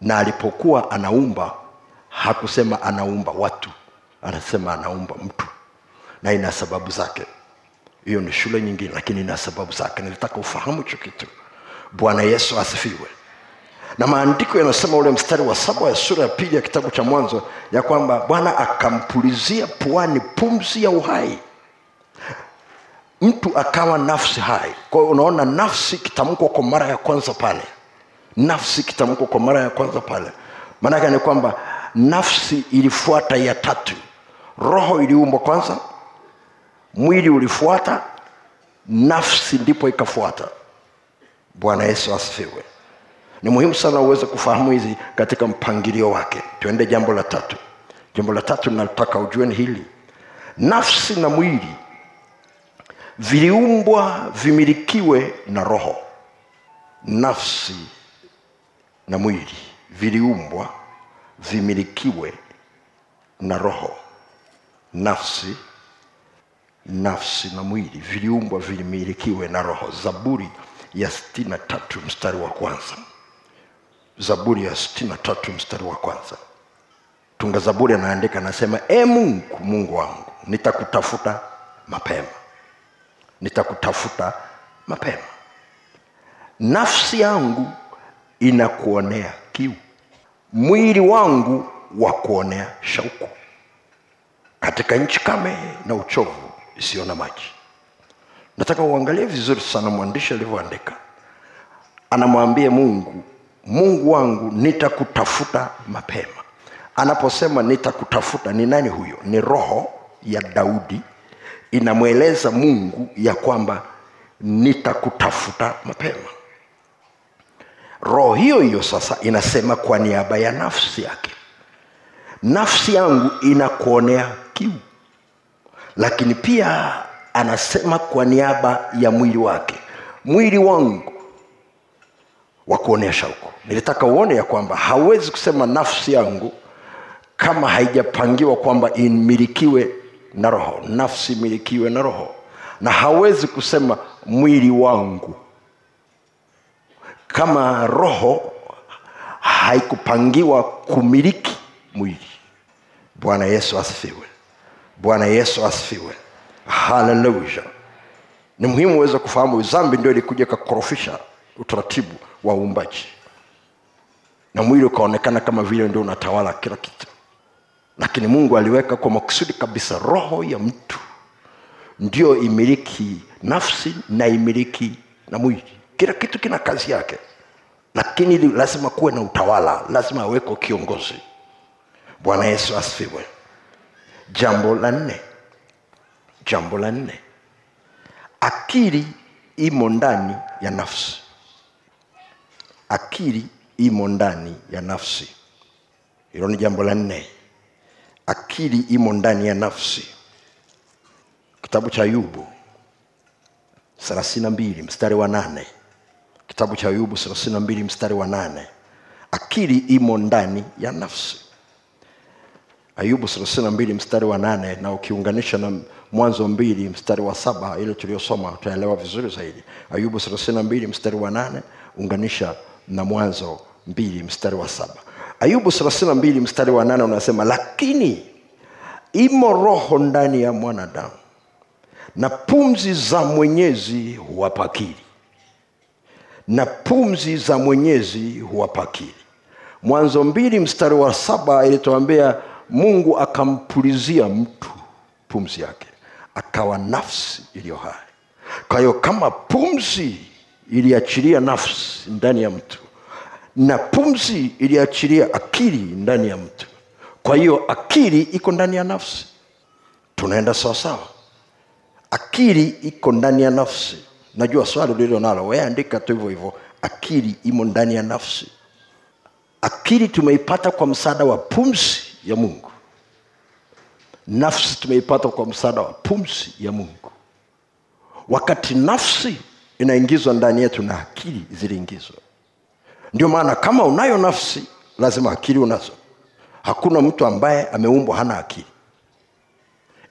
na alipokuwa anaumba hakusema anaumba watu anasema anaumba mtu. Na ina sababu zake. Hiyo ni shule nyingine lakini ina sababu zake. Nilitaka ufahamu hicho kitu. Bwana yesu asifiwe. Na maandiko yanasema ule mstari wa saba ya sura ya pili ya kitabu cha mwanzo ya kwamba bwana akampulizia puani pumzi ya uhai. Mtu akawa nafsi hai. Kwa unaona nafsi kitamkwa kwa mara ya kwanza pale nafsi kitamkwa kwa mara ya kwanza pale. Maanake ni kwamba nafsi ilifuata ya tatu. Roho iliumbwa kwanza mwili ulifuata nafsi ndipo ikafuata. Bwana yesu asifiwe. Ni muhimu sana uweze kufahamu hizi katika mpangilio wake. Tuende jambo la tatu. Jambo la tatu nataka ujueni hili. Nafsi na mwili viliumbwa vimilikiwe na roho. Nafsi na mwili viliumbwa vimilikiwe na roho. Nafsi nafsi na mwili viliumbwa vimilikiwe na roho. Zaburi ya sitini tatu mstari wa kwanza. Zaburi ya sitini na tatu mstari wa kwanza. Tunga zaburi anaandika anasema e mungu mungu wangu nitakutafuta mapema. Nitakutafuta mapema. Nafsi yangu inakuonea kiu. Mwili wangu wa kuonea shauku. Katika nchi kame na uchovu isiyo na maji. Nataka uangalie vizuri sana mwandishi alivyoandika. Anamwambia mungu mungu wangu nitakutafuta mapema. Anaposema nitakutafuta ni nani huyo? Ni roho ya daudi. Inamweleza mungu ya kwamba nitakutafuta mapema roho hiyo hiyo sasa inasema kwa niaba ya nafsi yake. Nafsi yangu inakuonea kiu. Lakini pia anasema kwa niaba ya mwili wake. Mwili wangu wa kuonea shauku. Nilitaka uone ya kwamba hawezi kusema nafsi yangu kama haijapangiwa kwamba imilikiwe na roho. Nafsi imilikiwe na roho. Na hawezi kusema mwili wangu kama roho haikupangiwa kumiliki mwili. Bwana yesu asifiwe. Bwana yesu asifiwe. Haleluya ni muhimu uweze kufahamu dhambi ndio ilikuja ikakorofisha utaratibu wa uumbaji. Na mwili ukaonekana kama vile ndio unatawala kila kitu. Lakini mungu aliweka kwa makusudi kabisa roho ya mtu ndio imiliki nafsi na imiliki na mwili kila kitu kina kazi yake. Lakini lazima kuwe na utawala lazima aweko kiongozi. Bwana yesu asifiwe. Jambo la nne. Jambo la nne. Akili imo ndani ya nafsi. Akili imo ndani ya nafsi. Hilo ni jambo la nne. Akili imo ndani ya nafsi. Kitabu cha ayubu thelathini na mbili mstari wa nane kitabu cha ayubu thelathini na mbili mstari wa nane. Akili imo ndani ya nafsi. Ayubu thelathini na mbili mstari wa nane na ukiunganisha na mwanzo mbili mstari wa saba ile tuliosoma utaelewa vizuri zaidi. Ayubu thelathini na mbili mstari wa nane unganisha na mwanzo mbili mstari wa saba. Ayubu thelathini na mbili mstari wa nane unasema lakini imo roho ndani ya mwanadamu na pumzi za mwenyezi huwapa akili na pumzi za mwenyezi huwapa akili mwanzo mbili mstari wa saba ilituambia mungu akampulizia mtu pumzi yake akawa nafsi iliyo hai. Kwa hiyo kama pumzi iliachilia nafsi ndani ya mtu na pumzi iliachilia akili ndani ya mtu kwa hiyo akili iko ndani ya nafsi. Tunaenda sawasawa? Akili iko ndani ya nafsi najua swali lilo nalo weandika tu hivyo hivyo akili imo ndani ya nafsi. Akili tumeipata kwa msaada wa pumzi ya mungu. Nafsi tumeipata kwa msaada wa pumzi ya mungu. Wakati nafsi inaingizwa ndani yetu na akili ziliingizwa ndio maana kama unayo nafsi lazima akili unazo. Hakuna mtu ambaye ameumbwa hana akili.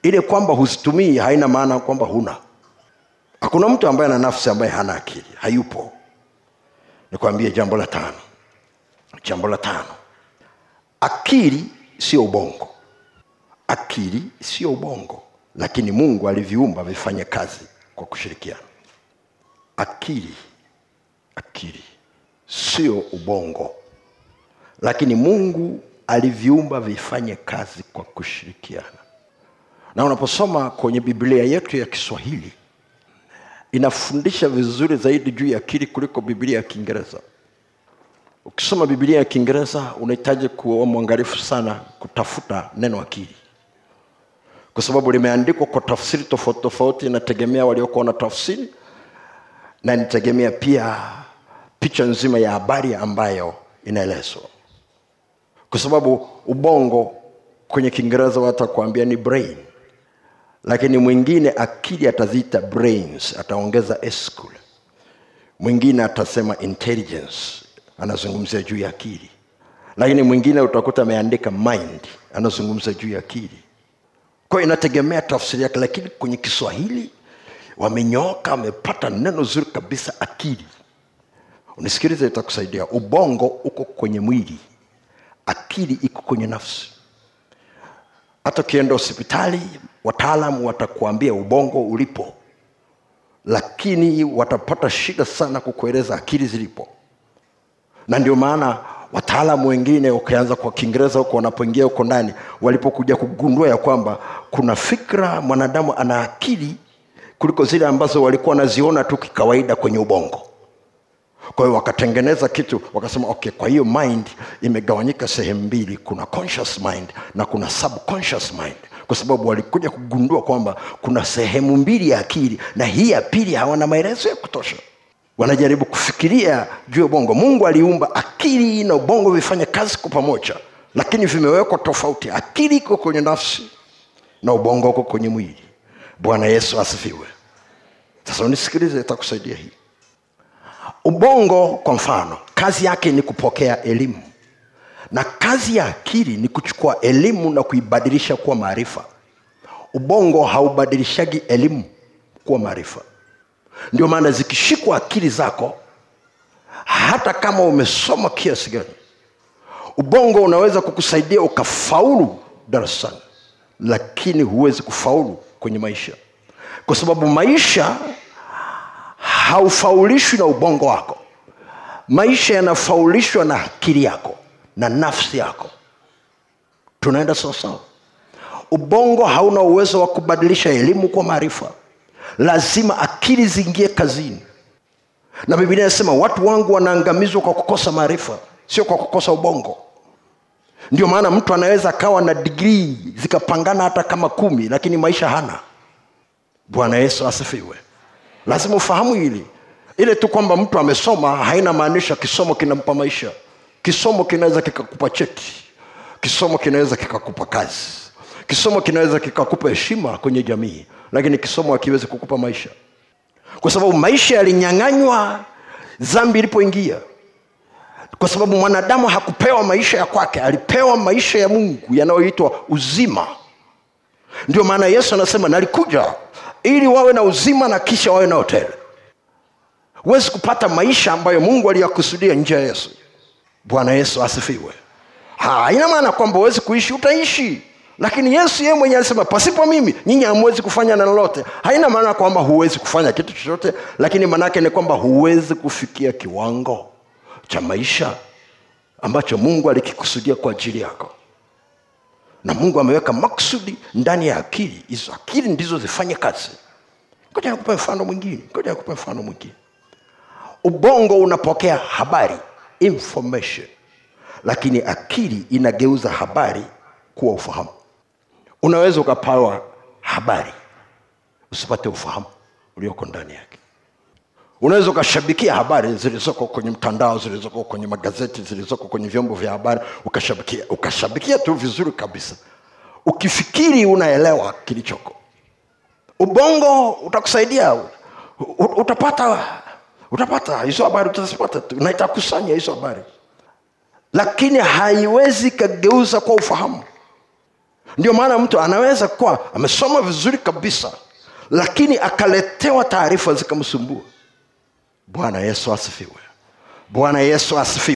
Ile kwamba huzitumii haina maana kwamba huna hakuna mtu ambaye ana nafsi ambaye hana akili. Hayupo. Nikwambie jambo la tano. Jambo la tano. Akili sio ubongo. Akili sio ubongo. Lakini mungu aliviumba vifanye kazi kwa kushirikiana. Akili akili sio ubongo. Lakini mungu aliviumba vifanye kazi kwa kushirikiana. Na unaposoma kwenye biblia yetu ya kiswahili inafundisha vizuri zaidi juu ya akili kuliko bibilia ya kiingereza. Ukisoma bibilia ya kiingereza unahitaji kuwa mwangalifu sana kutafuta neno akili. Kwa sababu limeandikwa kwa tafsiri tofauti tofauti inategemea waliokuwa na tafsiri na inategemea pia picha nzima ya habari ambayo inaelezwa. Kwa sababu ubongo kwenye kiingereza watakuambia ni brain lakini mwingine akili ataziita brains ataongeza s mwingine atasema intelligence anazungumzia juu ya akili. Lakini mwingine utakuta ameandika mind anazungumza juu ya akili. Kwa inategemea tafsiri yake lakini kwenye kiswahili wamenyooka wamepata neno zuri kabisa akili. Unisikilize itakusaidia. Ubongo uko kwenye mwili akili iko kwenye nafsi hata ukienda hospitali wataalamu watakuambia ubongo ulipo lakini watapata shida sana kukueleza akili zilipo. Na ndio maana wataalamu wengine ukianza kwa kiingereza huko wanapoingia huko ndani walipokuja kugundua ya kwamba kuna fikra mwanadamu ana akili kuliko zile ambazo walikuwa wanaziona tu kikawaida kwenye ubongo kwa hiyo wakatengeneza kitu wakasema okay kwa hiyo mind imegawanyika sehemu mbili. Kuna conscious mind na kuna subconscious mind. Kwa sababu walikuja kugundua kwamba kuna sehemu mbili ya akili na hii ya pili hawana maelezo ya kutosha. Wanajaribu kufikiria juu ya ubongo. Mungu aliumba akili na ubongo vifanye kazi kwa pamoja lakini vimewekwa tofauti. Akili iko kwenye nafsi na ubongo uko kwenye mwili. Bwana yesu asifiwe. Sasa unisikilize itakusaidia hii ubongo kwa mfano kazi yake ni kupokea elimu. Na kazi ya akili ni kuchukua elimu na kuibadilisha kuwa maarifa. Ubongo haubadilishagi elimu kuwa maarifa. Ndio maana zikishikwa akili zako hata kama umesoma kiasi gani ubongo unaweza kukusaidia ukafaulu darasani lakini huwezi kufaulu kwenye maisha. Kwa sababu maisha haufaulishwi na ubongo wako. Maisha yanafaulishwa na akili yako na nafsi yako. Tunaenda sawasawa ubongo hauna uwezo wa kubadilisha elimu kwa maarifa. Lazima akili ziingie kazini. Na biblia inasema watu wangu wanaangamizwa kwa kukosa maarifa sio kwa kukosa ubongo. Ndio maana mtu anaweza akawa na digrii zikapangana hata kama kumi lakini maisha hana. Bwana yesu asifiwe lazima ufahamu hili. Ile tu kwamba mtu amesoma haina maanisha kisomo kinampa maisha. Kisomo kinaweza kikakupa cheti kisomo kinaweza kikakupa kazi. Kisomo kinaweza kikakupa heshima kwenye jamii lakini kisomo hakiwezi kukupa maisha. Kwa sababu maisha yalinyang'anywa dhambi ilipoingia. Kwa sababu mwanadamu hakupewa maisha ya kwake alipewa maisha ya mungu yanayoitwa uzima. Ndio maana yesu anasema nalikuja ili wawe na uzima na kisha wawe na hoteli. Huwezi kupata maisha ambayo mungu aliyakusudia nje ya yesu. Bwana yesu asifiwe. Haina maana kwamba huwezi kuishi utaishi. Lakini yesu yeye mwenyewe alisema pasipo mimi nyinyi hamwezi kufanya na lolote. Haina maana kwamba huwezi kufanya kitu chochote lakini maanaake ni kwamba huwezi kufikia kiwango cha maisha ambacho mungu alikikusudia kwa ajili yako na mungu ameweka maksudi ndani ya akili. Hizo akili ndizo zifanye kazi. Ngoja nikupe mfano mwingine. Ngoja nikupe mfano mwingine. Ubongo unapokea habari information. Lakini akili inageuza habari kuwa ufahamu. Unaweza ukapawa habari. Usipate ufahamu ulioko ndani yake unaweza ukashabikia habari zilizoko kwenye mtandao zilizoko kwenye magazeti zilizoko kwenye vyombo vya habari ukashabikia ukashabikia tu vizuri kabisa. Ukifikiri unaelewa kilichoko. Ubongo utakusaidia. Utapata utapata. Hizo habari utazipata tu. Na itakusanya hizo habari. Lakini haiwezi kageuza kwa ufahamu. Ndio maana mtu anaweza kuwa amesoma vizuri kabisa lakini akaletewa taarifa zikamsumbua bwana yesu asifiwe. Bwana yesu asifiwe